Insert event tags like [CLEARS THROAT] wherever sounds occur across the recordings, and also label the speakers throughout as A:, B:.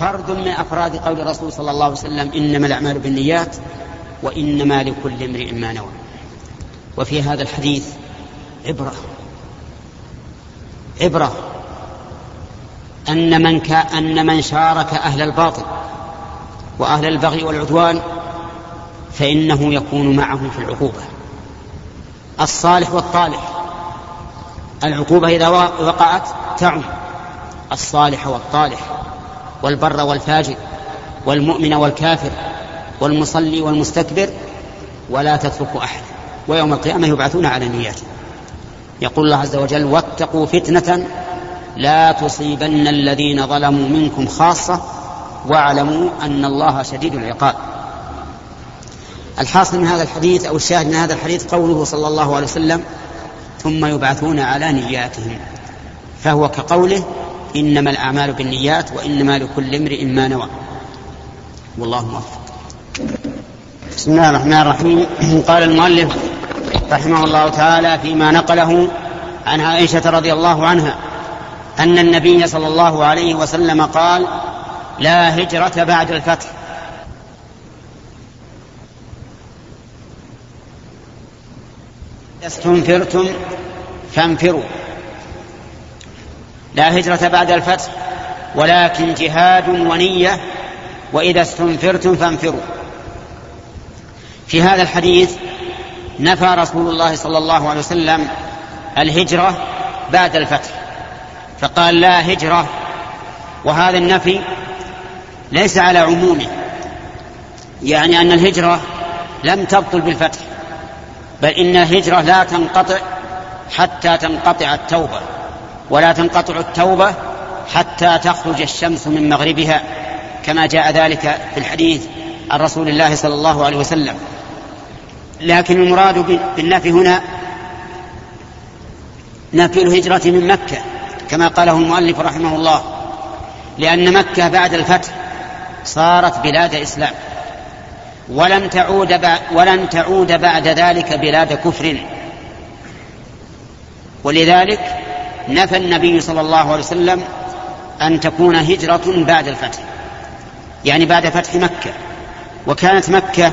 A: فرد من أفراد قول الرسول صلى الله عليه وسلم إنما الأعمال بالنيات وإنما لكل امرئ ما نوى. وفي هذا الحديث عبرة. عبرة. أن من, أن من شارك أهل الباطل وأهل البغي والعدوان فإنه يكون معهم في العقوبة. الصالح والطالح. العقوبة إذا وقعت تعم. الصالح والطالح. والبر والفاجر والمؤمن والكافر والمصلي والمستكبر ولا تترك أحد ويوم القيامة يبعثون على نياته يقول الله عز وجل واتقوا فتنة لا تصيبن الذين ظلموا منكم خاصة واعلموا أن الله شديد العقاب. الحاصل من هذا الحديث أو الشاهد من هذا الحديث قوله صلى الله عليه وسلم ثم يبعثون على نياتهم فهو كقوله إنما الأعمال بالنيات وإنما لكل امرئ ما نوى. والله موفق. بسم الله الرحمن الرحيم. قال المؤلف رحمه الله تعالى فيما نقله عن عائشة رضي الله عنها أن النبي صلى الله عليه وسلم قال لا هجرة بعد الفتح. استنفرتم فانفروا. لا هجرة بعد الفتح ولكن جهاد ونية وإذا استنفرتم فانفروا. في هذا الحديث نفى رسول الله صلى الله عليه وسلم الهجرة بعد الفتح فقال لا هجرة وهذا النفي ليس على عمومه يعني أن الهجرة لم تبطل بالفتح بل إن الهجرة لا تنقطع حتى تنقطع التوبة. ولا تنقطع التوبة حتى تخرج الشمس من مغربها كما جاء ذلك في الحديث عن رسول الله صلى الله عليه وسلم. لكن المراد بالنفي هنا نفي الهجرة من مكة كما قاله المؤلف رحمه الله لأن مكة بعد الفتح صارت بلاد إسلام. ولن تعود ولن تعود بعد ذلك بلاد كفر. ولذلك نفى النبي صلى الله عليه وسلم أن تكون هجرة بعد الفتح. يعني بعد فتح مكة. وكانت مكة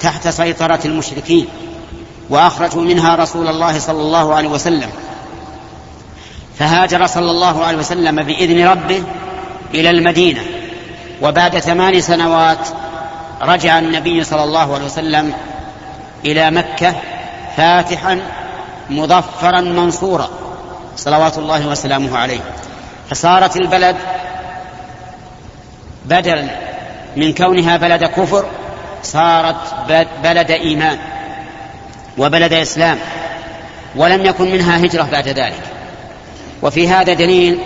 A: تحت سيطرة المشركين وأخرجوا منها رسول الله صلى الله عليه وسلم. فهاجر صلى الله عليه وسلم بإذن ربه إلى المدينة. وبعد ثمان سنوات رجع النبي صلى الله عليه وسلم إلى مكة فاتحا مظفرا منصورا. صلوات الله وسلامه عليه. فصارت البلد بدلا من كونها بلد كفر صارت بلد إيمان وبلد إسلام ولم يكن منها هجرة بعد ذلك. وفي هذا دليل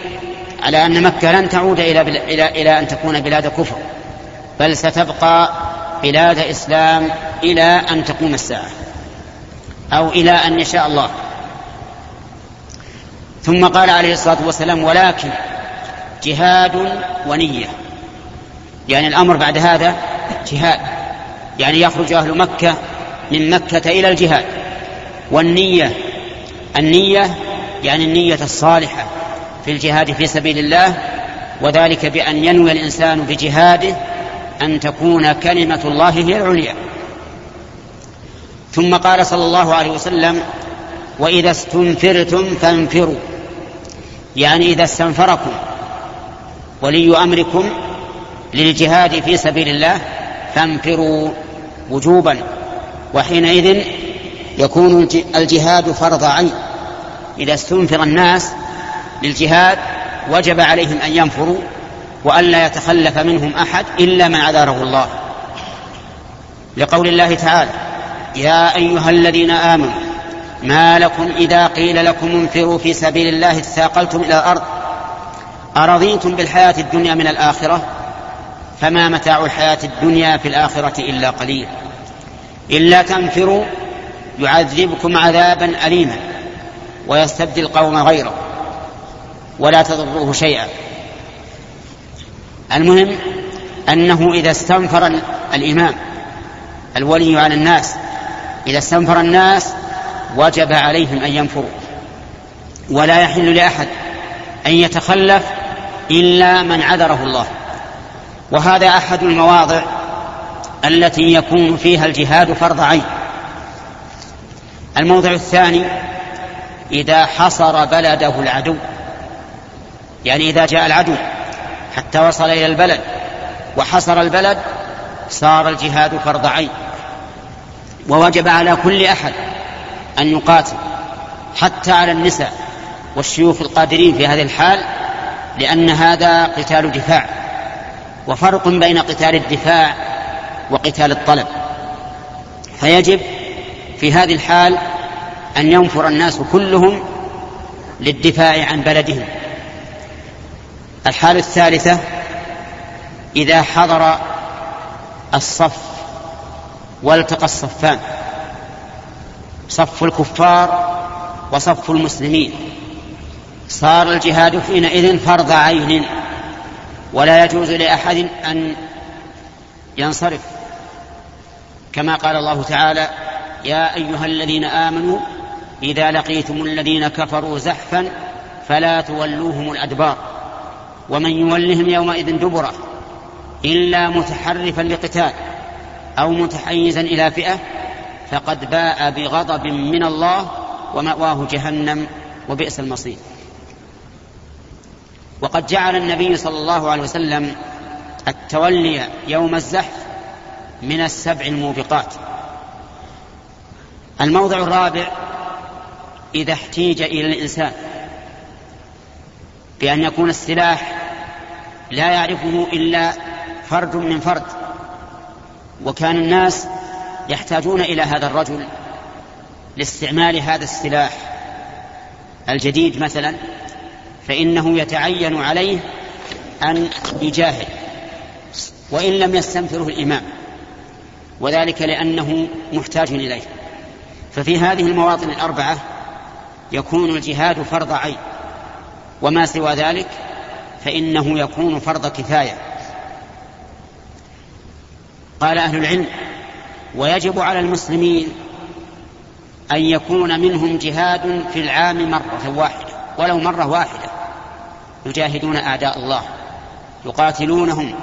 A: على أن مكة لن تعود إلى إلى إلى أن تكون بلاد كفر بل ستبقى بلاد إسلام إلى أن تقوم الساعة أو إلى أن يشاء الله. ثم قال عليه الصلاة والسلام ولكن جهاد ونية. يعني الأمر بعد هذا جهاد. يعني يخرج أهل مكة من مكة إلى الجهاد. والنية النية يعني النية الصالحة في الجهاد في سبيل الله وذلك بأن ينوي الإنسان بجهاده أن تكون كلمة الله هي العليا. ثم قال صلى الله عليه وسلم وإذا استنفرتم فانفروا. يعني إذا استنفركم ولي أمركم للجهاد في سبيل الله فانفروا وجوبا وحينئذ يكون الجهاد فرض عين. إذا استنفر الناس للجهاد وجب عليهم أن ينفروا وألا يتخلف منهم أحد إلا من عذره الله. لقول الله تعالى يا أيها الذين آمنوا ما لكم إذا قيل لكم انفروا في سبيل الله اثاقلتم إلى الأرض أرضيتم بالحياة الدنيا من الآخرة؟ فما متاع الحياة الدنيا في الآخرة إلا قليل. إلا تنفروا يعذبكم عذابا أليما ويستبدل قوم غيره ولا تضروه شيئا. المهم أنه إذا استنفر الإمام الولي على الناس إذا استنفر الناس وجب عليهم أن ينفروا. ولا يحل لأحد أن يتخلف إلا من عذره الله. وهذا أحد المواضع التي يكون فيها الجهاد فرض عين. الموضع الثاني إذا حصر بلده العدو. يعني إذا جاء العدو حتى وصل إلى البلد وحصر البلد صار الجهاد فرض عين. ووجب على كل أحد أن يقاتل حتى على النساء والشيوخ القادرين في هذه الحال لأن هذا قتال دفاع وفرق بين قتال الدفاع وقتال الطلب. فيجب في هذه الحال أن ينفر الناس كلهم للدفاع عن بلدهم. الحالة الثالثة إذا حضر الصف والتقى الصفان. صف الكفار وصف المسلمين. صار الجهاد حينئذ فرض عين ولا يجوز لأحد أن ينصرف. كما قال الله تعالى يا أيها الذين آمنوا إذا لقيتم الذين كفروا زحفا فلا تولوهم الأدبار ومن يولهم يومئذ دبرة إلا متحرفا لقتال أو متحيزا إلى فئة فقد باء بغضب من الله ومأواه جهنم وبئس المصير. وقد جعل النبي صلى الله عليه وسلم التولي يوم الزحف من السبع الموبقات. الموضع الرابع إذا احتيج إلى الإنسان بأن يكون السلاح لا يعرفه إلا فرد من فرد وكان الناس يحتاجون إلى هذا الرجل لاستعمال هذا السلاح الجديد مثلا فإنه يتعين عليه أن يجاهد وإن لم يستنفره الإمام وذلك لأنه محتاج إليه. ففي هذه المواطن الأربعة يكون الجهاد فرض عين وما سوى ذلك فإنه يكون فرض كفاية. قال أهل العلم ويجب على المسلمين أن يكون منهم جهاد في العام مرة واحدة ولو مرة واحدة. يجاهدون أعداء الله يقاتلونهم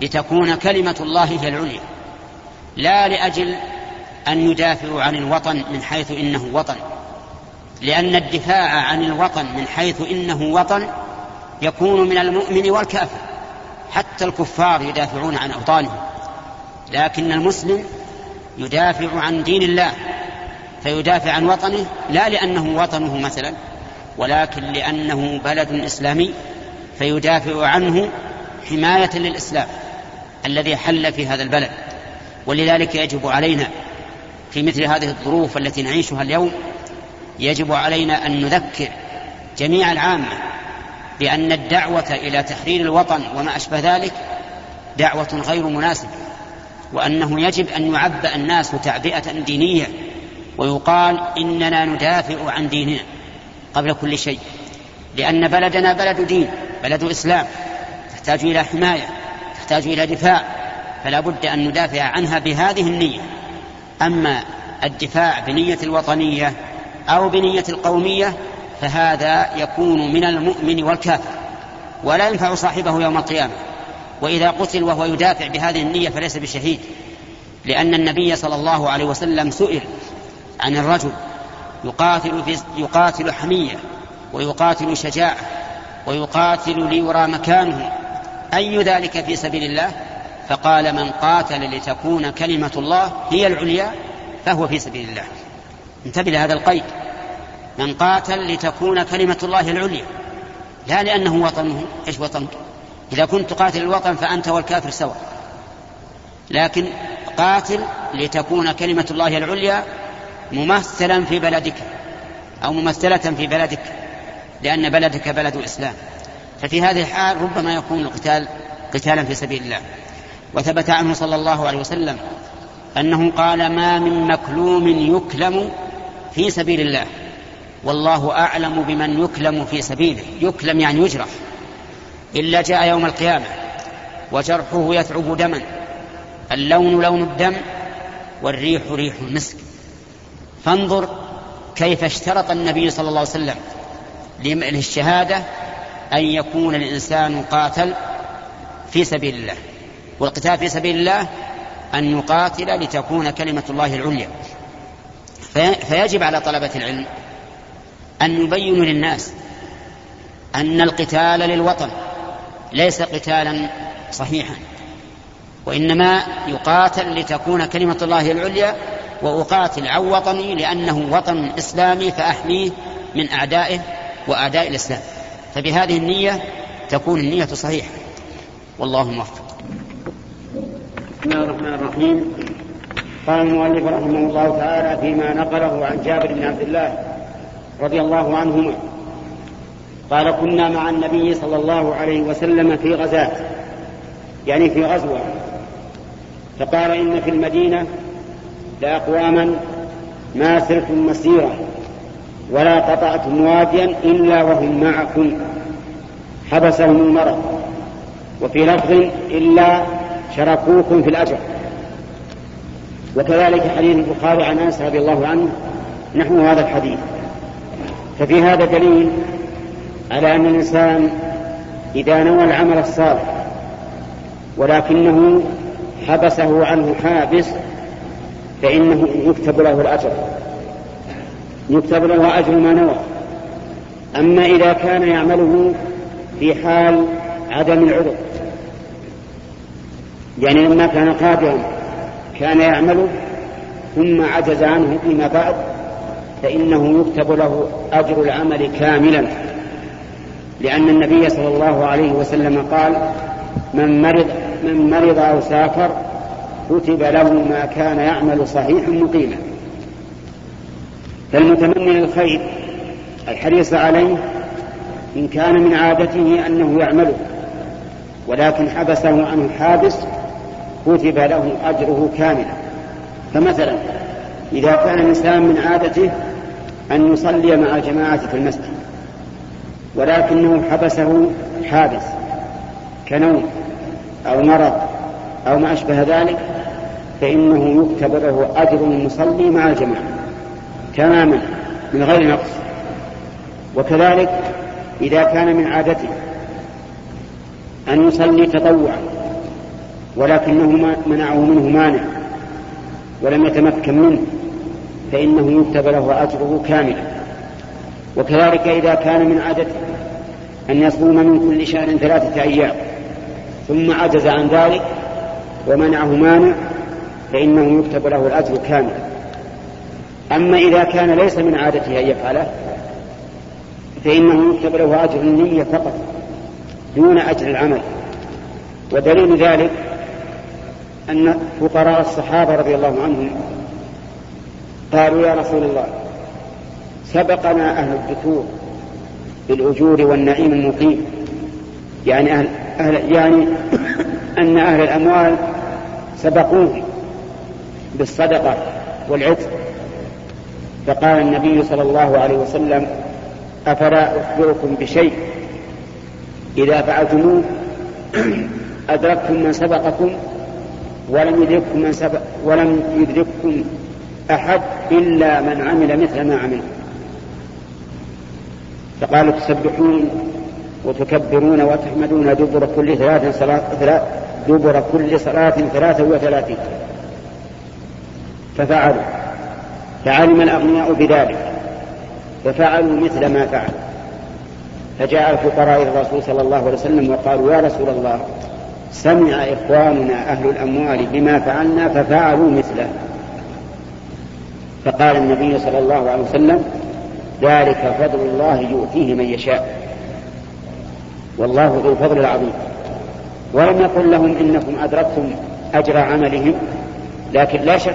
A: لتكون كلمة الله هي العليا. لا لأجل أن يدافعوا عن الوطن من حيث إنه وطن لأن الدفاع عن الوطن من حيث إنه وطن يكون من المؤمن والكافر. حتى الكفار يدافعون عن أوطانهم. لكن المسلم يدافع عن دين الله فيدافع عن وطنه لا لأنه وطنه مثلا ولكن لأنه بلد إسلامي فيدافع عنه حماية للإسلام الذي حل في هذا البلد. ولذلك يجب علينا في مثل هذه الظروف التي نعيشها اليوم يجب علينا أن نذكر جميع العامة بأن الدعوة إلى تحرير الوطن وما أشبه ذلك دعوة غير مناسبة. وأنه يجب أن يعبأ الناس تعبئة دينية ويقال إننا ندافع عن ديننا قبل كل شيء. لأن بلدنا بلد دين بلد إسلام تحتاج إلى حماية تحتاج إلى دفاع فلا بد أن ندافع عنها بهذه النية. أما الدفاع بنية الوطنية أو بنية القومية فهذا يكون من المؤمن والكافر ولا ينفع صاحبه يوم القيامة. وإذا قتل وهو يدافع بهذه النية فليس بشهيد لأن النبي صلى الله عليه وسلم سئل عن الرجل يقاتل, في يقاتل حمية ويقاتل شجاعة ويقاتل ليرى مكانه أي ذلك في سبيل الله؟ فقال من قاتل لتكون كلمة الله هي العليا فهو في سبيل الله. انتبه لهذا القيد. من قاتل لتكون كلمة الله العليا لا لأنه وطنه إيش وطنك؟ إذا كنت تقاتل الوطن فأنت والكافر سواء. لكن قاتل لتكون كلمة الله العليا ممثلا في بلدك أو ممثلة في بلدك لأن بلدك بلد الإسلام. ففي هذه الحال ربما يكون القتال قتالا في سبيل الله. وثبت عنه صلى الله عليه وسلم أنه قال ما من مكلوم يكلم في سبيل الله والله أعلم بمن يكلم في سبيله. يكلم يعني يجرح. إلا جاء يوم القيامة وجرحه يثعب دما. اللون لون الدم والريح ريح المسك. فانظر كيف اشترط النبي صلى الله عليه وسلم للشهادة أن يكون الإنسان قاتل في سبيل الله.
B: والقتال في سبيل الله أن يقاتل لتكون كلمة الله العليا. فيجب على طلبة العلم أن يبينوا للناس أن القتال للوطن ليس قتالا صحيحا وإنما يقاتل لتكون كلمة الله العليا وأقاتل عن وطني لأنه وطن إسلامي فأحميه من أعدائه وأعداء الإسلام. فبهذه النية تكون النية صحيحة. والله موفق.
A: بسم الله الرحمن الرحيم. قال المؤلف رحمه الله تعالى فيما نقله عن جابر بن عبد الله رضي الله عنهما. قال كنا مع النبي صلى الله عليه وسلم في غزاة. يعني في غزوة. فقال إن في المدينة لأقواما ما سرتم مسيرا ولا قطعتم واديا إلا وهم معكم. حبسهم المرض. وفي لفظ إلا شركوكم في الأجر. وكذلك حديث البخاري عن أنس رضي الله عنه. نحو هذا الحديث. ففي هذا دليل على أن الإنسان إذا نوى العمل الصالح ولكنه حبسه عنه حابس فإنه يكتب له الأجر. يكتب له أجر ما نوى. أما إذا كان يعمله في حال عدم العذر يعني لما كان قادرا كان يعمله ثم عجز عنه فيما بعد فإنه يكتب له أجر العمل كاملا. لأن النبي صلى الله عليه وسلم قال من مرض من مرض أو سافر كتب له ما كان يعمل صحيحا مقيما. فالمتمني للخير الحريص عليه إن كان من عادته أنه يعمله ولكن حبسه عنه حابس كتب له أجره كاملا. فمثلا إذا كان الإنسان من عادته أن يصلي مع الجماعة في المسجد ولكنه حبسه حابس كنوم أو مرض أو ما أشبه ذلك فإنه يكتب له أجر المصلي مع الجماعة تماما من غير نقص. وكذلك إذا كان من عادته أن يصلي تطوعا ولكنه منعه منه مانع ولم يتمكن منه فإنه يكتب له أجره كاملا. وكذلك إذا كان من عادته أن يصوم من كل شهر ثلاثة أيام ثم عجز عن ذلك ومنعه مانع فإنه يكتب له الأجر كاملا أما إذا كان ليس من عادته أن يفعله فإنه يكتب له أجر النية فقط دون أجر العمل. ودليل ذلك أن فقراء الصحابة رضي الله عنهم قالوا يا رسول الله سبقنا أهل الدثور بالأجور والنعيم المقيم. يعني أهل, أهل يعني أن أهل الأموال سبقوه بالصدقة والعتق. فقال النبي صلى الله عليه وسلم أفلا أخبركم بشيء؟ إذا فعلتموه [CLEARS THROAT] أدركتم من سبقكم ولم يدرككم من سبق ولم يدرككم أحد إلا من عمل مثل ما عمل. فقالوا تسبحون وتكبرون وتحمدون دبر كل ثلاث صلاة دبر كل صلاة ثلاثة وثلاثين. ففعلوا. فعلم الأغنياء بذلك. ففعلوا مثل ما فعل فجاء الفقراء إلى الرسول صلى الله عليه وسلم وقالوا يا رسول الله سمع إخواننا أهل الأموال بما فعلنا ففعلوا مثله. فقال النبي صلى الله عليه وسلم ذلك فضل الله يؤتيه من يشاء. والله ذو الفضل العظيم. ولم يقل لهم إنكم أدركتم أجر عملهم لكن لا شك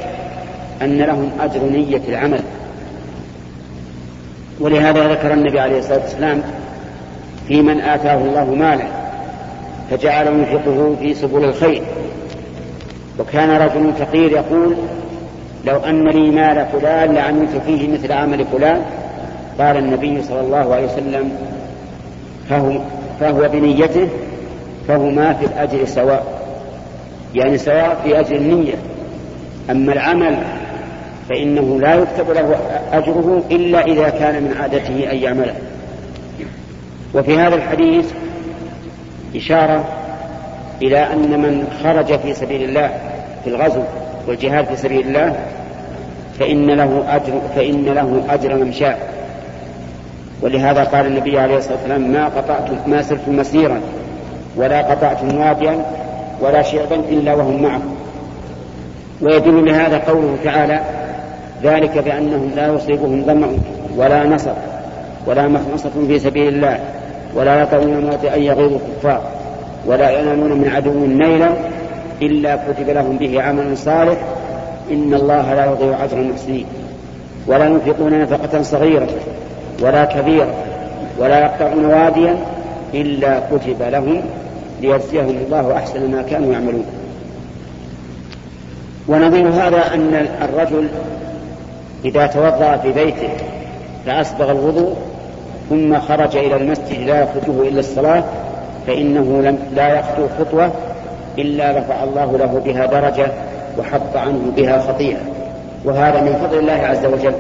A: أن لهم أجر نية العمل. ولهذا ذكر النبي عليه الصلاة والسلام في من آتاه الله مالا فجعل ينفقه في سبل الخير. وكان رجل فقير يقول لو أن لي مال فلان لعملت فيه مثل عمل فلان قال النبي صلى الله عليه وسلم فهو, فهو بنيته فهما في الأجر سواء. يعني سواء في أجر النية. أما العمل فإنه لا يكتب له أجره إلا إذا كان من عادته أن يعمله. وفي هذا الحديث إشارة
C: إلى أن من خرج في سبيل الله في الغزو والجهاد في سبيل الله فإن له أجر فإن له أجر ممشاه ولهذا قال النبي عليه الصلاة والسلام ما قطعتم ما سرتم مسيرا ولا قطعتم واديا ولا شعبا إلا وهم معكم ويدل لهذا قوله تعالى ذلك بأنهم لا يصيبهم ظمأ ولا نصر ولا مخمصة في سبيل الله ولا يطعون أن يغيظوا الكفار ولا ينالون من عدو نيلا إلا كتب لهم به عمل صالح إن الله لا يضيع أجر المحسنين ولا ينفقون نفقة صغيرة ولا كبيرة ولا يقطعون واديا إلا كتب لهم ليجزيهم الله أحسن ما كانوا يعملون. ونظير هذا أن الرجل إذا توضأ في بيته فأسبغ الوضوء ثم خرج إلى المسجد لا يخرجه إلا الصلاة فإنه لم لا يخطو خطوة إلا رفع الله له بها درجة وحط عنه بها خطيئة. وهذا من فضل الله عز وجل.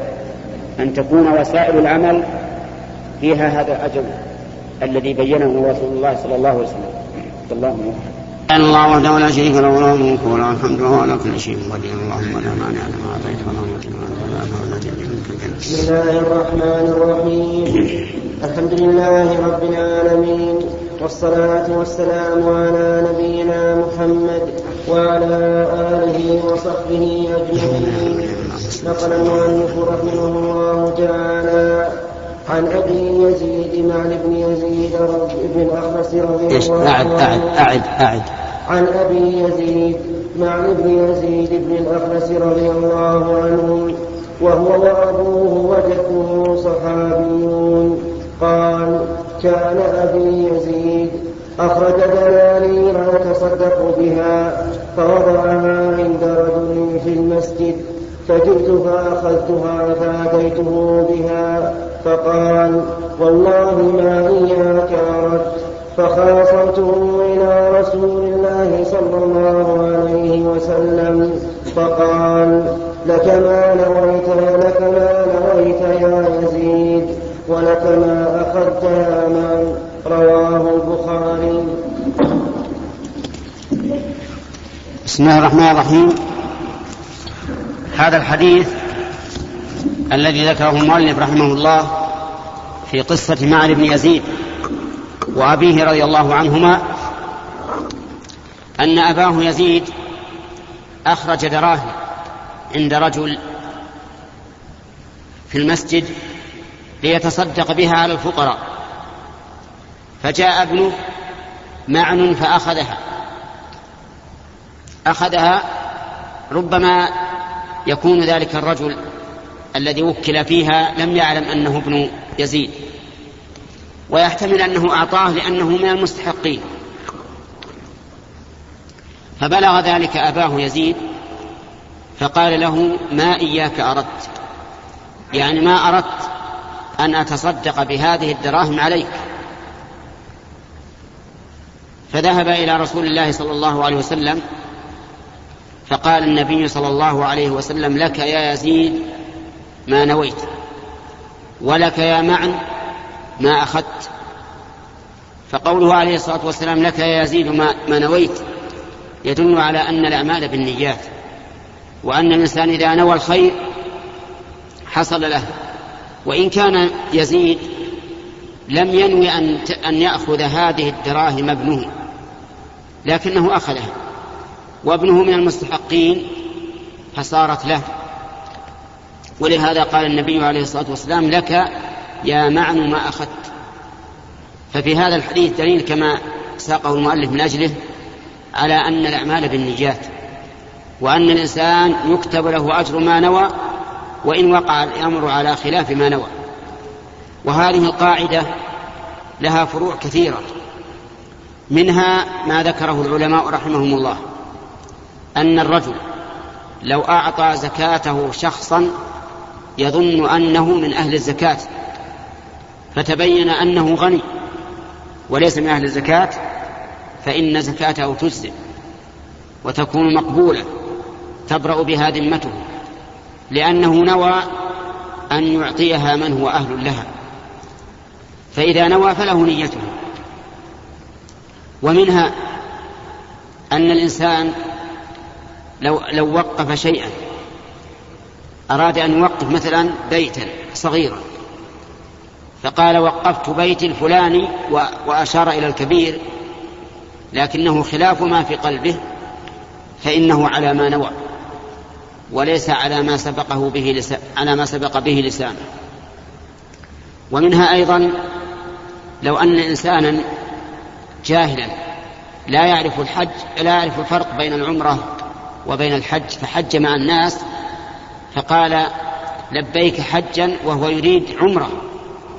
C: أن تكون وسائل العمل فيها هذا الأجر الذي بينه رسول الله صلى الله عليه وسلم. اللهم
A: سبحان الله وحده لا شريك له له الملك وله الحمد وهو على كل شيء قدير. اللهم لا مانع لما اعطيت ولا معطي لما
D: منك بسم الله الرحمن الرحيم. الحمد لله رب العالمين والصلاة والسلام على نبينا محمد وعلى آله وصحبه أجمعين. نقل المؤلف رحمه الله تعالى عن أبي يزيد معن بن يزيد بن الاخرس رضي الله عنه.
A: أعد أعد أعد.
D: عن أبي يزيد معن بن يزيد بن الاخرس رضي الله عنه وهو وأبوه وجده صحابيون. قال كان أبي يزيد أخرج دنانير يتصدق بها فوضعها عند رجل في المسجد فجئت فأخذتها فأتيته بها فقال والله ما إياك أردت فخاصمته إلى رسول الله صلى الله عليه وسلم فقال لك ما نويت لك ما نويت يا يزيد ولك ما أخذت يا من؟ رواه البخاري.
A: بسم الله الرحمن الرحيم. هذا الحديث الذي ذكره المؤلف رحمه الله في قصة معن بن يزيد وأبيه رضي الله عنهما أن أباه يزيد أخرج دراهم عند رجل في المسجد ليتصدق بها على الفقراء فجاء ابنه معن فأخذها أخذها ربما يكون ذلك الرجل الذي وكل فيها لم يعلم أنه ابن يزيد. ويحتمل أنه أعطاه لأنه من المستحقين. فبلغ ذلك أباه يزيد فقال له ما إياك أردت. يعني ما أردت أن أتصدق بهذه الدراهم عليك. فذهب إلى رسول الله صلى الله عليه وسلم فقال النبي صلى الله عليه وسلم لك يا يزيد ما نويت. ولك يا معن ما أخذت. فقوله عليه الصلاة والسلام لك يا يزيد ما, ما نويت يدل على أن الأعمال بالنيات وأن الإنسان إذا نوى الخير حصل له. وإن كان يزيد لم ينوي أن أن يأخذ هذه الدراهم ابنه لكنه أخذها. وابنه من المستحقين فصارت له. ولهذا قال النبي عليه الصلاة والسلام لك يا معن ما أخذت. ففي هذا الحديث دليل كما ساقه المؤلف من أجله على أن الأعمال بالنجات وأن الإنسان يكتب له أجر ما نوى وإن وقع الأمر على خلاف ما نوى. وهذه القاعدة لها فروع كثيرة منها ما ذكره العلماء رحمهم الله أن الرجل لو أعطى زكاته شخصا يظن أنه من أهل الزكاة فتبين أنه غني وليس من أهل الزكاة فإن زكاته تجزئ وتكون مقبولة تبرأ بها ذمته لأنه نوى أن يعطيها من هو أهل لها فإذا نوى فله نيته. ومنها أن الإنسان لو لو وقف شيئا أراد أن يوقف مثلا بيتا صغيرا. فقال وقفت بيتي الفلاني وأشار إلى الكبير لكنه خلاف ما في قلبه فإنه على ما نوى وليس على ما سبقه به لسان على ما سبق به لسانه. ومنها أيضا لو أن إنسانا جاهلا لا يعرف الحج لا يعرف الفرق بين العمرة وبين الحج فحج مع الناس فقال لبيك حجا وهو يريد عمرة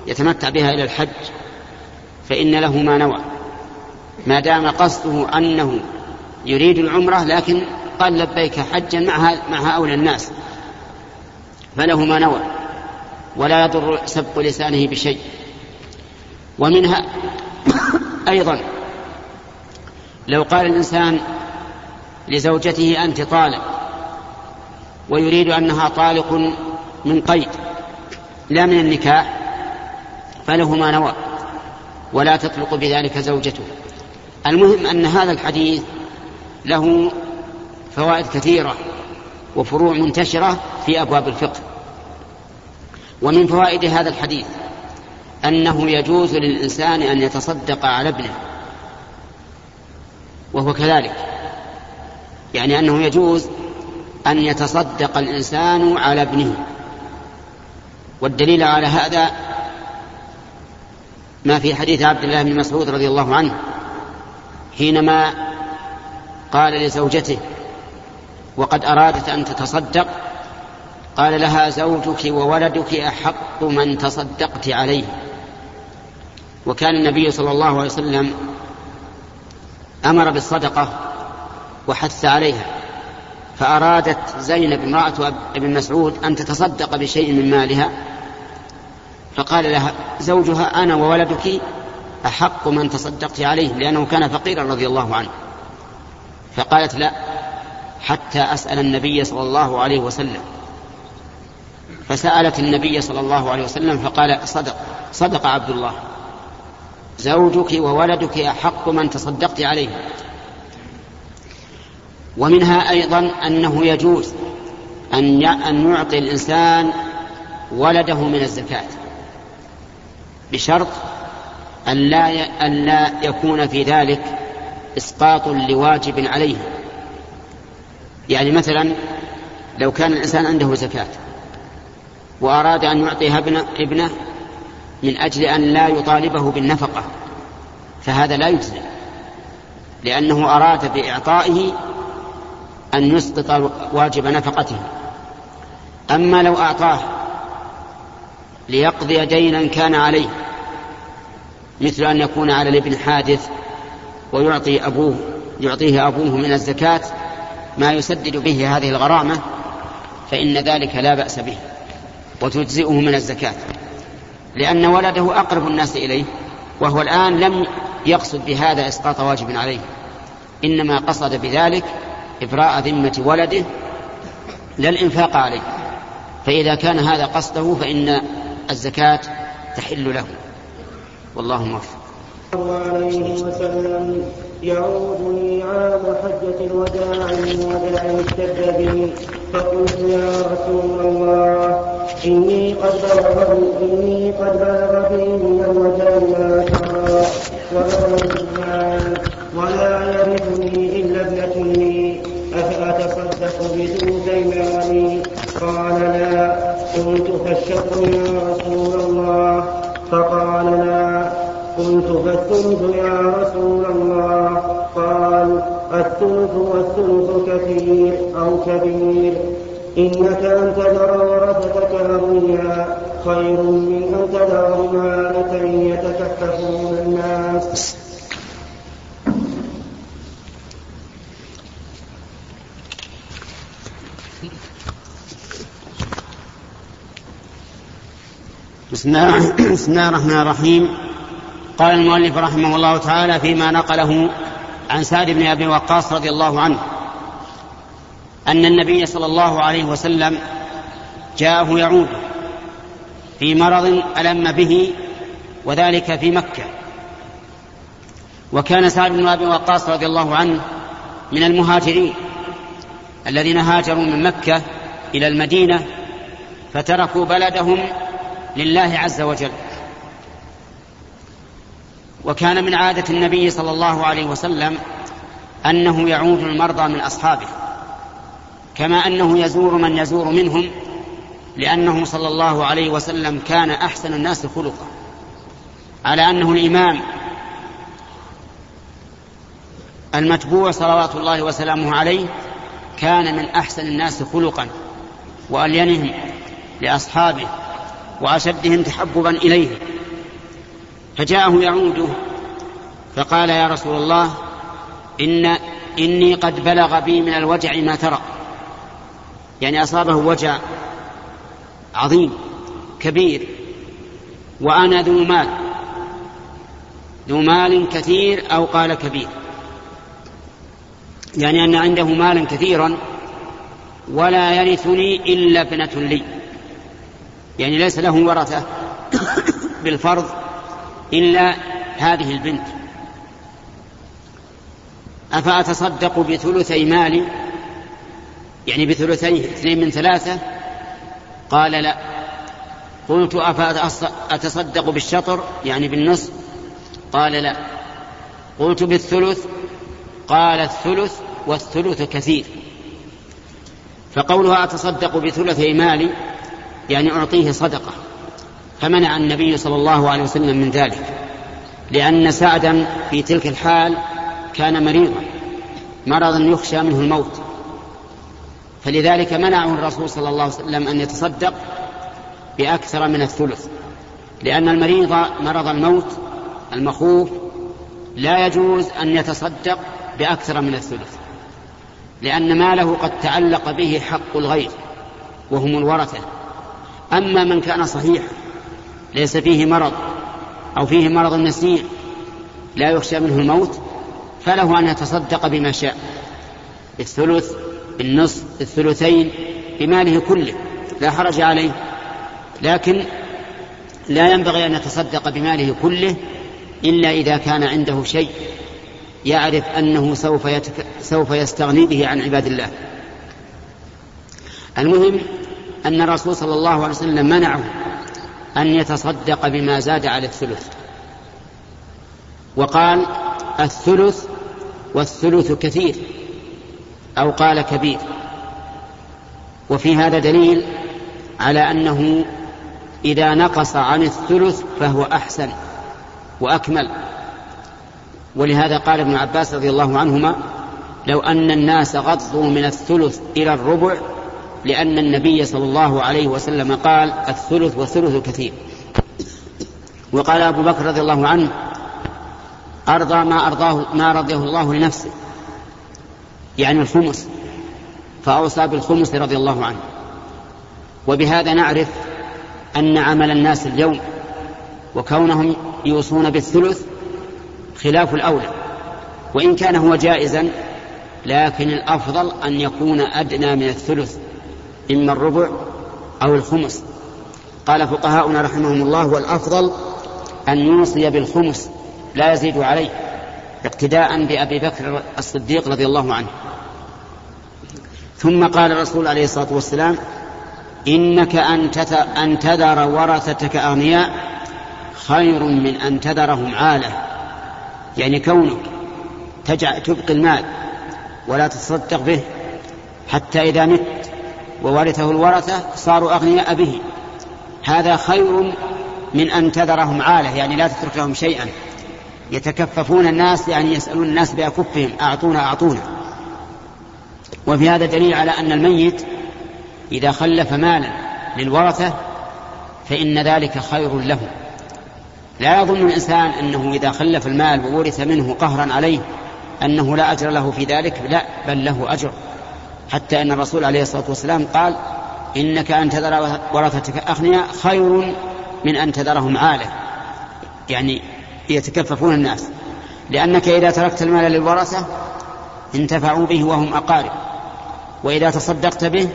A: يتمتع بها إلى الحج فإن له ما نوى. ما دام قصده أنه يريد العمرة لكن قال لبيك حجا مع مع هؤلاء الناس فله ما نوى ولا يضر سبق لسانه بشيء. ومنها أيضا لو قال الإنسان لزوجته أنت طالق ويريد أنها طالق من قيد لا من النكاح فله ما نوى ولا تطلق بذلك زوجته. المهم أن هذا الحديث له فوائد كثيرة وفروع منتشرة في أبواب الفقه. ومن فوائد هذا الحديث أنه يجوز للإنسان أن يتصدق على ابنه وهو كذلك يعني أنه يجوز أن يتصدق الإنسان على ابنه. والدليل على هذا ما في حديث عبد الله بن مسعود رضي الله عنه حينما قال لزوجته وقد أرادت أن تتصدق؟ قال لها زوجك وولدك أحق من تصدقت عليه. وكان النبي صلى الله عليه وسلم أمر بالصدقة وحث عليها. فأرادت زينب امرأة ابن مسعود أن تتصدق بشيء من مالها فقال لها زوجها أنا وولدك أحق من تصدقت عليه لأنه كان فقيرا رضي الله عنه. فقالت لا حتى أسأل النبي صلى الله عليه وسلم. فسألت النبي صلى الله عليه وسلم فقال صدق صدق عبد الله زوجك وولدك أحق من تصدقت عليه. ومنها أيضا أنه يجوز أن أن يعطي الإنسان ولده من الزكاة بشرط أن لا أن لا يكون في ذلك إسقاط لواجب عليه. يعني مثلا لو كان الإنسان عنده زكاة وأراد أن يعطيها ابنه, ابنه من أجل أن لا يطالبه بالنفقة فهذا لا يجزي لأنه أراد بإعطائه أن يسقط واجب نفقته. أما لو أعطاه ليقضي دينا كان عليه مثل أن يكون على الابن حادث ويعطي أبوه يعطيه أبوه من الزكاة ما يسدد به هذه الغرامة فإن ذلك لا بأس به وتجزئه من الزكاة. لأن ولده أقرب الناس إليه وهو الآن لم يقصد بهذا إسقاط واجب عليه إنما قصد بذلك إبراء ذمة ولده لا الإنفاق عليه. فإذا كان هذا قصده فإن الزكاة تحل له. والله موفق.
D: الله عليه وسلم يعودني عام حجة الوداع وداع اشتد بي فقلت يا رسول الله إني قد بلغ إني قد بلغ بي من الوجع ما ترى وأنا ولا يرثني إلا ابنة أفأتصدق بثلثي مالي قال لا قلت فالشطر يا رسول الله. فقال لا قلت فالثلث يا رسول الله. قال الثلث والثلث كثير أو كبير. إنك أن تذر ورثتك أغنياء. خير من أن تذرهم عالة يتكففون الناس. [CLEARS THROAT]
A: بسم الله, الرحمن الرحيم. قال المؤلف رحمه الله تعالى فيما نقله عن سعد بن أبي وقاص رضي الله عنه أن النبي صلى الله عليه وسلم جاءه يعود في مرض ألم به وذلك في مكة. وكان سعد بن أبي وقاص رضي الله عنه من المهاجرين الذين هاجروا من مكة إلى المدينة فتركوا بلدهم لله عز وجل. وكان من عادة النبي صلى الله عليه وسلم أنه يعود المرضى من أصحابه كما أنه يزور من يزور منهم لأنه صلى الله عليه وسلم كان أحسن الناس خلقا. على أنه الإمام المتبوع صلوات الله وسلامه عليه كان من أحسن الناس خلقا وألينهم لأصحابه وأشدهم تحببا إليه. فجاءه يعوده فقال يا رسول الله إن إني قد بلغ بي من الوجع ما ترى. يعني أصابه وجع عظيم كبير وأنا ذو مال ذو مال كثير أو قال كبير. يعني أن عنده مالا كثيرا ولا يرثني إلا ابنة لي. يعني ليس له ورثة بالفرض إلا هذه البنت. أفأتصدق بثلثي مالي يعني بثلثيه اثنين من ثلاثة؟ قال لا. قلت أفأتصدق بالشطر؟ يعني بالنصف قال لا. قلت بالثلث؟ قال الثلث والثلث كثير. فقولها أتصدق بثلثي مالي يعني أعطيه صدقة فمنع النبي صلى الله عليه وسلم من ذلك لأن سعدا في تلك الحال كان مريضا مرضا يخشى منه الموت فلذلك منعه الرسول صلى الله عليه وسلم أن يتصدق بأكثر من الثلث لأن المريض مرض الموت المخوف لا يجوز أن يتصدق بأكثر من الثلث لأن ماله قد تعلق به حق الغير وهم الورثة. أما من كان صحيحا ليس فيه مرض أو فيه مرض نسيء لا يخشى منه الموت فله أن يتصدق بما شاء الثلث النصف الثلثين بماله كله لا حرج عليه. لكن لا ينبغي أن يتصدق بماله كله إلا إذا كان عنده شيء يعرف أنه سوف, يتك... سوف يستغني به عن عباد الله. المهم أن الرسول صلى الله عليه وسلم منعه أن يتصدق بما زاد على الثلث. وقال الثلث والثلث كثير أو قال كبير. وفي هذا دليل على أنه إذا نقص عن الثلث فهو أحسن وأكمل. ولهذا قال ابن عباس رضي الله عنهما لو أن الناس غضوا من الثلث إلى الربع لأن النبي صلى الله عليه وسلم قال الثلث والثلث كثير. وقال أبو بكر رضي الله عنه أرضى ما أرضاه ما رضيه الله لنفسه. يعني الخمس. فأوصى بالخمس رضي الله عنه. وبهذا نعرف أن عمل الناس اليوم وكونهم يوصون بالثلث خلاف الأولى. وإن كان هو جائزا لكن الأفضل أن يكون أدنى من الثلث. إما الربع أو الخمس. قال فقهاؤنا رحمهم الله والأفضل أن يوصي بالخمس لا يزيد عليه اقتداء بأبي بكر الصديق رضي الله عنه. ثم قال الرسول عليه الصلاة والسلام إنك أن تذر ورثتك أغنياء خير من أن تذرهم عالة. يعني كونك تبقي المال ولا تتصدق به حتى إذا مت وورثه الورثة صاروا أغنياء به. هذا خير من أن تذرهم عالة يعني لا تترك لهم شيئا. يتكففون الناس يعني يسألون الناس بأكفهم أعطونا أعطونا. وفي هذا دليل على أن الميت إذا خلف مالا للورثة فإن ذلك خير له. لا يظن الإنسان أنه إذا خلف المال وورث منه قهرا عليه أنه لا أجر له في ذلك لا بل له أجر. حتى أن الرسول عليه الصلاة والسلام قال إنك أن تذر ورثتك أغنياء خير من أن تذرهم عالة. يعني يتكففون الناس. لأنك إذا تركت المال للورثة انتفعوا به وهم أقارب. وإذا تصدقت به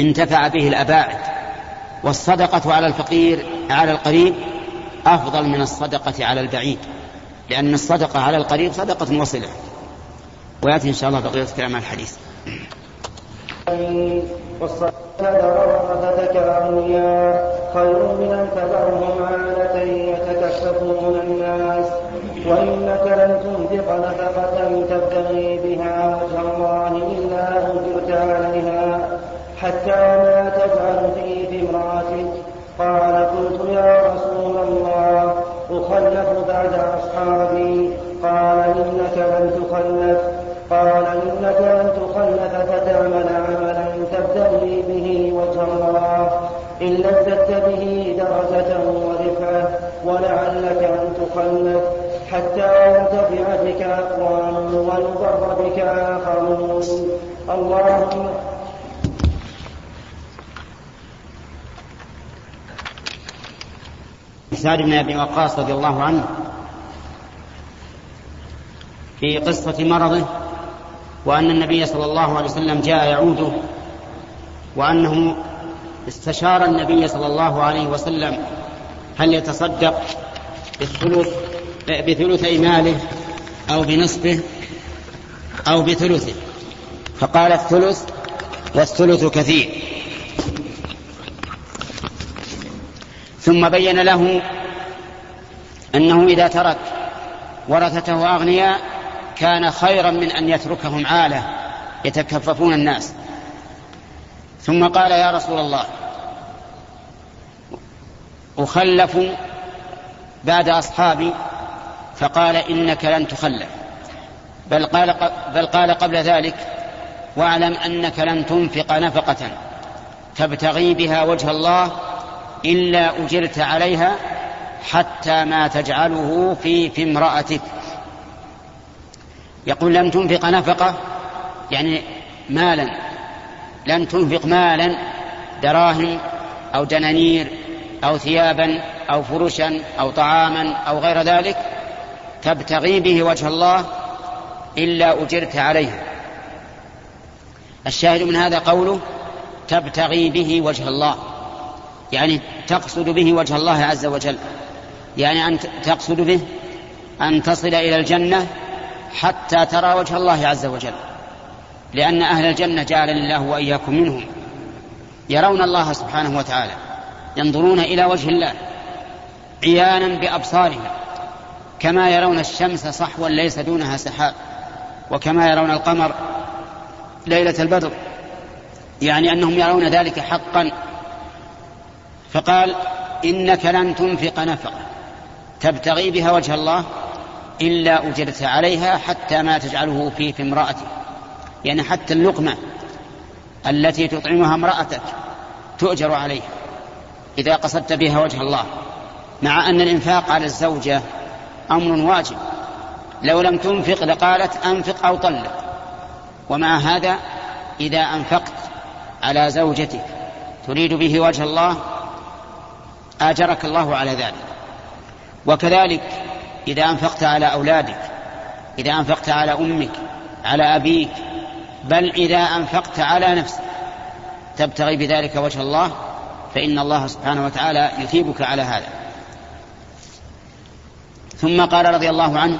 A: انتفع به الأباعد. والصدقة على الفقير على القريب أفضل من الصدقة على البعيد. لأن الصدقة على القريب صدقة وصلة. ويأتي إن شاء الله بقية كلام الحديث.
D: والصلاة ورثتك أغنياء خير من أن تذرهم عالة يتكففون الناس وإنك لن تنفق نفقة تبتغي بها وجه الله إلا أجرت عليها حتى ما تجعل في امرأتك قال قلت يا رسول الله أخلف بعد أصحابي حتى ينتفع بك أقوام ويضر بك آخرون. اللهم
A: سعد بن أبي وقاص رضي الله عنه في قصة مرضه وأن النبي صلى الله عليه وسلم جاء يعوده وأنه استشار النبي صلى الله عليه وسلم هل يتصدق بالثلث بثلثي ماله أو بنصفه أو بثلثه. فقال الثلث والثلث كثير. ثم بين له أنه إذا ترك ورثته أغنياء كان خيرا من أن يتركهم عالة يتكففون الناس. ثم قال يا رسول الله أخلف بعد أصحابي فقال إنك لن تخلف. بل قال بل قال قبل ذلك واعلم أنك لن تنفق نفقة تبتغي بها وجه الله إلا أجرت عليها حتى ما تجعله في في امرأتك. يقول لم تنفق نفقة؟ يعني مالا. لم تنفق مالا دراهم أو دنانير أو ثيابا أو فرشا أو طعاما أو غير ذلك تبتغي به وجه الله إلا أجرت عليها. الشاهد من هذا قوله تبتغي به وجه الله. يعني تقصد به وجه الله عز وجل. يعني أن تقصد به أن تصل إلى الجنة حتى ترى وجه الله عز وجل. لأن أهل الجنة جعل الله وإياكم منهم. يرون الله سبحانه وتعالى ينظرون إلى وجه الله عيانا بأبصارهم. كما يرون الشمس صحوا ليس دونها سحاب وكما يرون القمر ليلة البدر يعني أنهم يرون ذلك حقا. فقال إنك لن تنفق نفقة تبتغي بها وجه الله إلا أجرت عليها حتى ما تجعله في في امرأتك يعني حتى اللقمة التي تطعمها امرأتك تؤجر عليها إذا قصدت بها وجه الله مع أن الإنفاق على الزوجة أمر واجب. لو لم تنفق لقالت أنفق أو طلق. ومع هذا إذا أنفقت على زوجتك تريد به وجه الله آجرك الله على ذلك. وكذلك إذا أنفقت على أولادك إذا أنفقت على أمك على أبيك بل إذا أنفقت على نفسك تبتغي بذلك وجه الله فإن الله سبحانه وتعالى يثيبك على هذا. ثم قال رضي الله عنه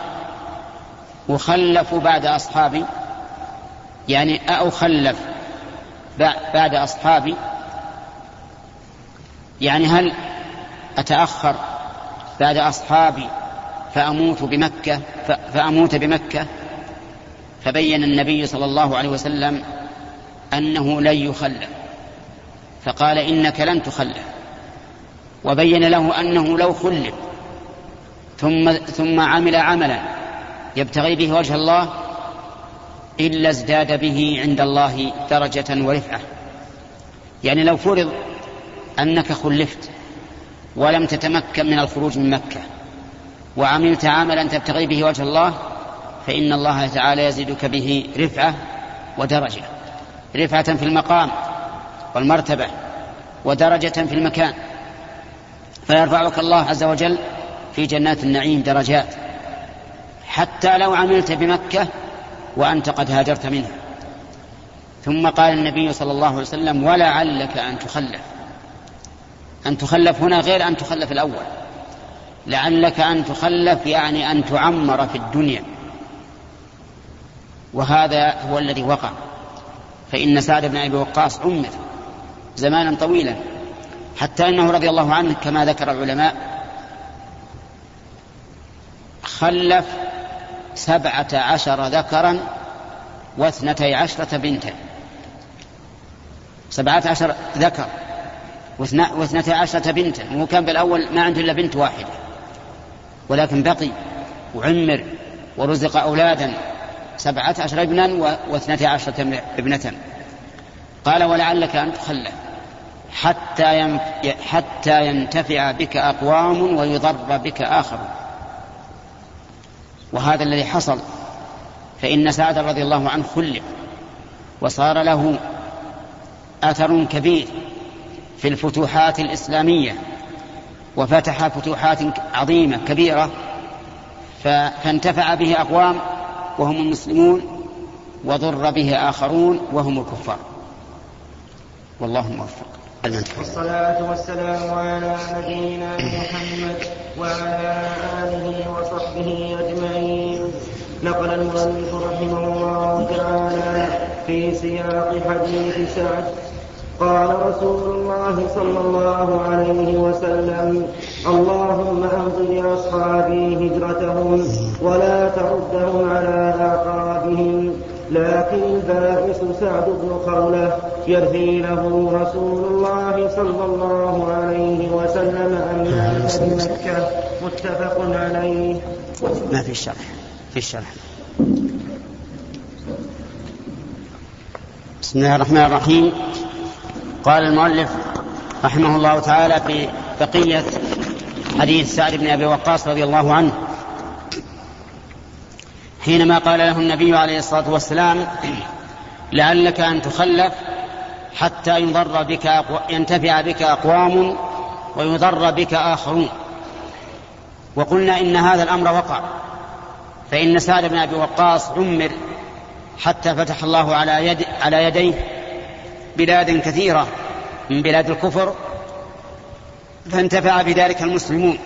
A: أخلف بعد أصحابي يعني أخلف بعد أصحابي يعني هل أتأخر بعد أصحابي فأموت بمكة فأموت بمكة؟ فبين النبي صلى الله عليه وسلم أنه لن يخلف فقال إنك لن تخلف وبين له أنه لو خلف. ثم ثم عمل عملا يبتغي به وجه الله إلا ازداد به عند الله درجة ورفعة. يعني لو فرض أنك خلفت ولم تتمكن من الخروج من مكة وعملت عملا تبتغي به وجه الله فإن الله تعالى يزيدك به رفعة ودرجة. رفعة في المقام والمرتبة ودرجة في المكان. فيرفعك الله عز وجل في جنات النعيم درجات. حتى لو عملت بمكة وأنت قد هاجرت منها. ثم قال النبي صلى الله عليه وسلم ولعلك أن تخلف. أن تخلف هنا غير أن تخلف الأول. لعلك أن تخلف يعني أن تعمر في الدنيا. وهذا هو الذي وقع. فإن سعد بن أبي وقاص عمر زمانا طويلا. حتى أنه رضي الله عنه كما ذكر العلماء خلف سبعة عشر ذكرا واثنتي عشرة بنتا. سبعة عشر ذكر. واثنتي عشرة بنتا. وهو كان بالأول ما عنده إلا بنت واحدة. ولكن بقي وعمر ورزق أولادا سبعة عشر ابنا واثنتي عشرة ابنة قال ولعلك أن تخلف. حتى حتى ينتفع بك أقوام ويضر بك آخر وهذا الذي حصل فإن سعد رضي الله عنه خلف وصار له أثر كبير في الفتوحات الإسلامية وفتح فتوحات عظيمة كبيرة فانتفع به أقوام وهم المسلمون وضر به آخرون وهم الكفار. والله الموفق
D: والصلاة والسلام على نبينا محمد وعلى آله وصحبه أجمعين. نقل المؤلف رحمه الله تعالى في سياق حديث سعد. قال رسول الله صلى الله عليه وسلم اللهم امض لاصحابي هجرتهم ولا تردهم على أعقابهم. لكن البائس سعد بن خولة يرثي له رسول الله صلى الله عليه وسلم أن بمكة متفق عليه.
A: ما في الشرح في الشرح بسم الله الرحمن الرحيم. قال المؤلف رحمه الله تعالى في بقية حديث سعد بن أبي وقاص رضي الله عنه. حينما قال له النبي عليه الصلاة والسلام لعلك أن تخلف حتى يضر بك. ينتفع بك أقوام ويضر بك آخرون وقلنا إن هذا الأمر وقع فإن سعد بن أبي وقاص عمر حتى فتح الله على يد على يديه بلاد كثيرة من بلاد الكفر فانتفع بذلك المسلمون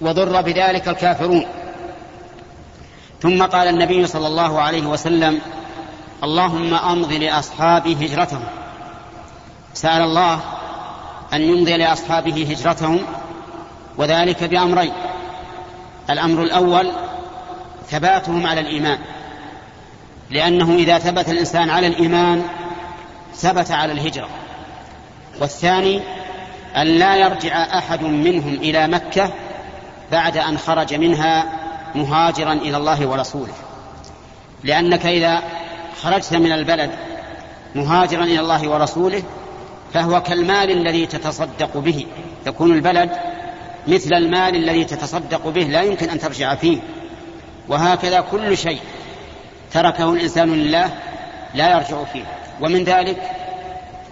A: وضر بذلك الكافرون ثم قال النبي صلى الله عليه وسلم اللهم أمض لاصحابي هجرتهم. سأل الله أن يمضي لأصحابه هجرتهم وذلك بأمرين. الأمر الأول ثباتهم على الإيمان لأنه إذا ثبت الإنسان على الإيمان ثبت على الهجرة. والثاني أن لا يرجع أحد منهم إلى مكة بعد أن خرج منها مهاجرا إلى الله ورسوله. لأنك إذا خرجت من البلد مهاجرا إلى الله ورسوله فهو كالمال الذي تتصدق به. يكون البلد مثل المال الذي تتصدق به لا يمكن أن ترجع فيه. وهكذا كل شيء تركه الإنسان لله لا يرجع فيه. ومن ذلك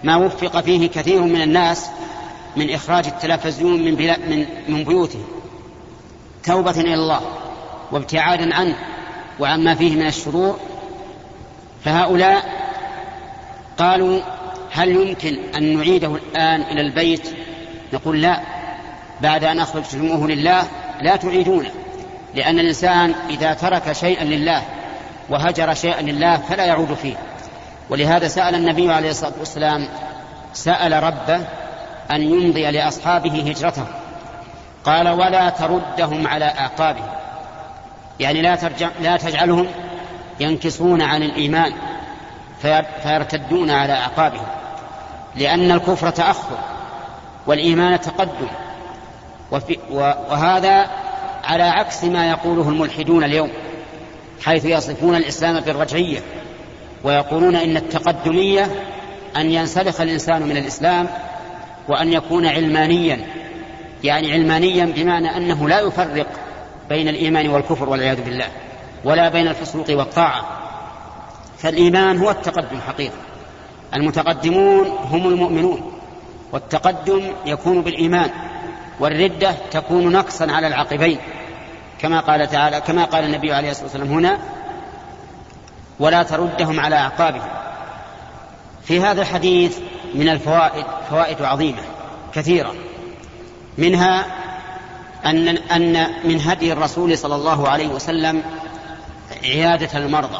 A: ما وفق فيه كثير من الناس من إخراج التلفزيون من, من, من بيوتهم توبة إلى الله. وابتعادا عنه وعما فيه من الشرور فهؤلاء قالوا هل يمكن أن نعيده الآن إلى البيت؟ نقول لا بعد أن أخرجتموه لله لا تعيدونه لأن الإنسان إذا ترك شيئا لله وهجر شيئا لله فلا يعود فيه. ولهذا سأل النبي عليه الصلاة والسلام سأل ربه أن يمضي لأصحابه هجرته. قال ولا تردهم على أعقابهم. يعني لا, ترجع لا تجعلهم ينكصون عن الإيمان فيرتدون على أعقابهم لأن الكفر تأخر والإيمان تقدم وفي وهذا على عكس ما يقوله الملحدون اليوم حيث يصفون الإسلام بالرجعية ويقولون إن التقدمية أن ينسلخ الإنسان من الإسلام وأن يكون علمانيا يعني علمانيا بمعنى أنه لا يفرق بين الإيمان والكفر والعياذ بالله ولا بين الفسوق والطاعة. فالإيمان هو التقدم حقيقة. المتقدمون هم المؤمنون والتقدم يكون بالإيمان والردة تكون نقصا على العقبين كما قال تعالى كما قال النبي عليه الصلاة والسلام هنا ولا تردهم على أعقابهم. في هذا الحديث من الفوائد فوائد عظيمة كثيرة. منها أن أن من هدي الرسول صلى الله عليه وسلم عيادة المرضى.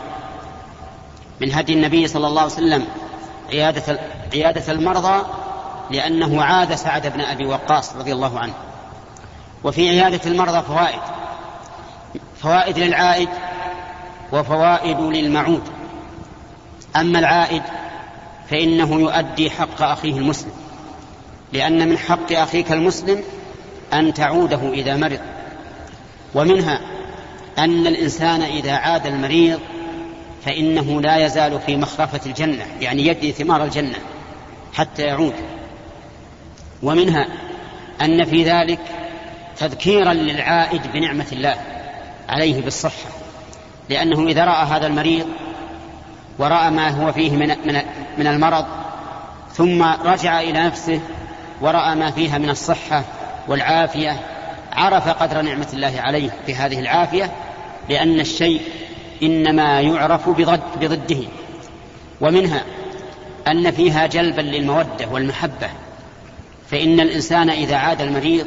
A: من هدي النبي صلى الله عليه وسلم عيادة عيادة المرضى لأنه عاد سعد بن أبي وقاص رضي الله عنه. وفي عيادة المرضى فوائد. فوائد للعائد وفوائد للمعود. أما العائد فإنه يؤدي حق أخيه المسلم. لأن من حق أخيك المسلم أن تعوده إذا مرض. ومنها أن الإنسان إذا عاد المريض فإنه لا يزال في مخرفة الجنة يعني يدي ثمار الجنة حتى يعود. ومنها أن في ذلك تذكيرا للعائد بنعمة الله عليه بالصحة لأنه إذا رأى هذا المريض ورأى ما هو فيه من, من, من المرض ثم رجع إلى نفسه ورأى ما فيها من الصحة والعافية عرف قدر نعمة الله عليه بهذه العافية لأن الشيء إنما يعرف بضد بضده. ومنها أن فيها جلبا للمودة والمحبة. فإن الإنسان إذا عاد المريض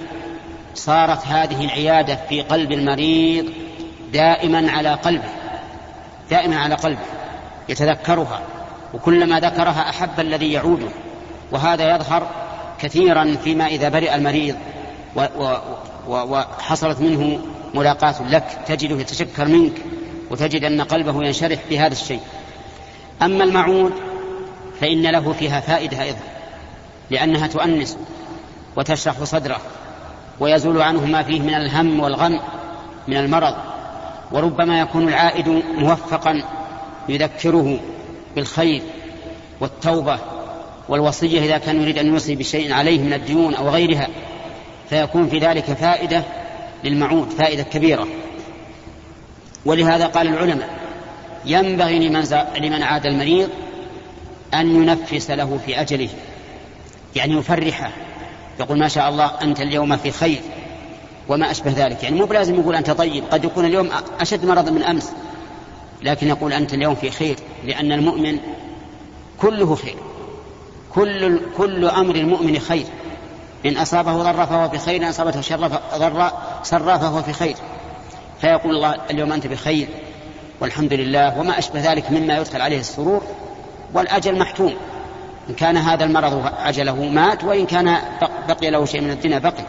A: صارت هذه العيادة في قلب المريض دائما على قلبه دائما على قلبه يتذكرها. وكلما ذكرها أحب الذي يعوده. وهذا يظهر كثيرا فيما إذا برئ المريض وحصلت منه ملاقاة لك تجده يتشكر منك وتجد أن قلبه ينشرح بهذا الشيء. أما المعود فإن له فيها فائدة أيضا لأنها تؤنس وتشرح صدره ويزول عنه ما فيه من الهم والغم من المرض وربما يكون العائد موفقا يذكره بالخير والتوبة والوصية إذا كان يريد أن يوصي بشيء عليه من الديون أو غيرها. فيكون في ذلك فائدة للمعود فائدة كبيرة. ولهذا قال العلماء ينبغي لمن, لمن عاد المريض أن ينفس له في أجله يعني يفرحه يقول ما شاء الله أنت اليوم في خير. وما أشبه ذلك. يعني مو بلازم يقول أنت طيب قد يكون اليوم أشد مرضا من أمس. لكن يقول أنت اليوم في خير لأن المؤمن كله خير. كل كل أمر المؤمن خير. إن أصابه ضر فهو في خير إن أصابته شر ضر سر فهو في خير. فيقول الله اليوم أنت بخير والحمد لله وما أشبه ذلك مما يدخل عليه السرور والأجل محتوم. إن كان هذا المرض أجله مات وإن كان بقي له شيء من الدنيا بقي.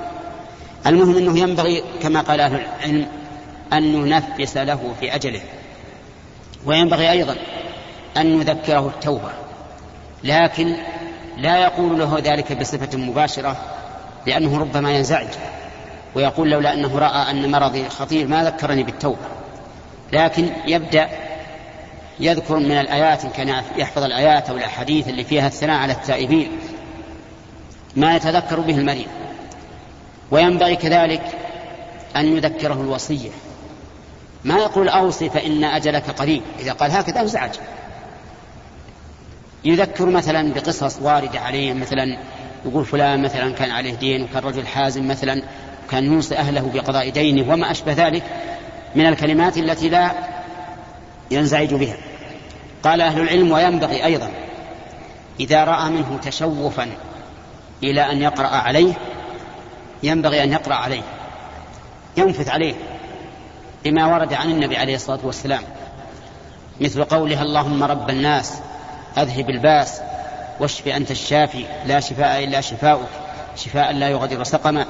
A: المهم أنه ينبغي كما قال أهل العلم أن ننفس له في أجله. وينبغي أيضا أن نذكره التوبة. لكن لا يقول له ذلك بصفة مباشرة لأنه ربما ينزعج ويقول لولا أنه رأى أن مرضي خطير ما ذكرني بالتوبة. لكن يبدأ يذكر من الآيات إن كان يحفظ الآيات أو الأحاديث اللي فيها الثناء على التائبين ما يتذكر به المريض. وينبغي كذلك أن يذكره الوصية. ما يقول أوصي فإن أجلك قريب إذا قال هكذا انزعج يذكر مثلا بقصص واردة عليه مثلا يقول فلان مثلا كان عليه دين وكان رجل حازم مثلا وكان يوصي أهله بقضاء دينه وما أشبه ذلك من الكلمات التي لا ينزعج بها. قال أهل العلم وينبغي أيضا إذا رأى منه تشوفا إلى أن يقرأ عليه ينبغي أن يقرأ عليه ينفث عليه بما ورد عن النبي عليه الصلاة والسلام مثل قولها اللهم رب الناس أذهب الباس واشف أنت الشافي لا شفاء إلا شفاؤك شفاء لا يغادر سقما.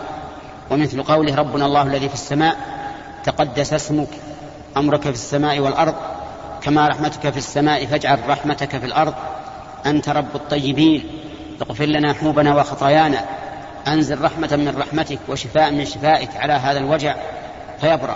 A: ومثل قوله ربنا الله الذي في السماء تقدس اسمك أمرك في السماء والأرض كما رحمتك في السماء فاجعل رحمتك في الأرض. أنت رب الطيبين اغفر لنا حوبنا وخطايانا. أنزل رحمة من رحمتك وشفاء من شفائك على هذا الوجع. فيبرأ.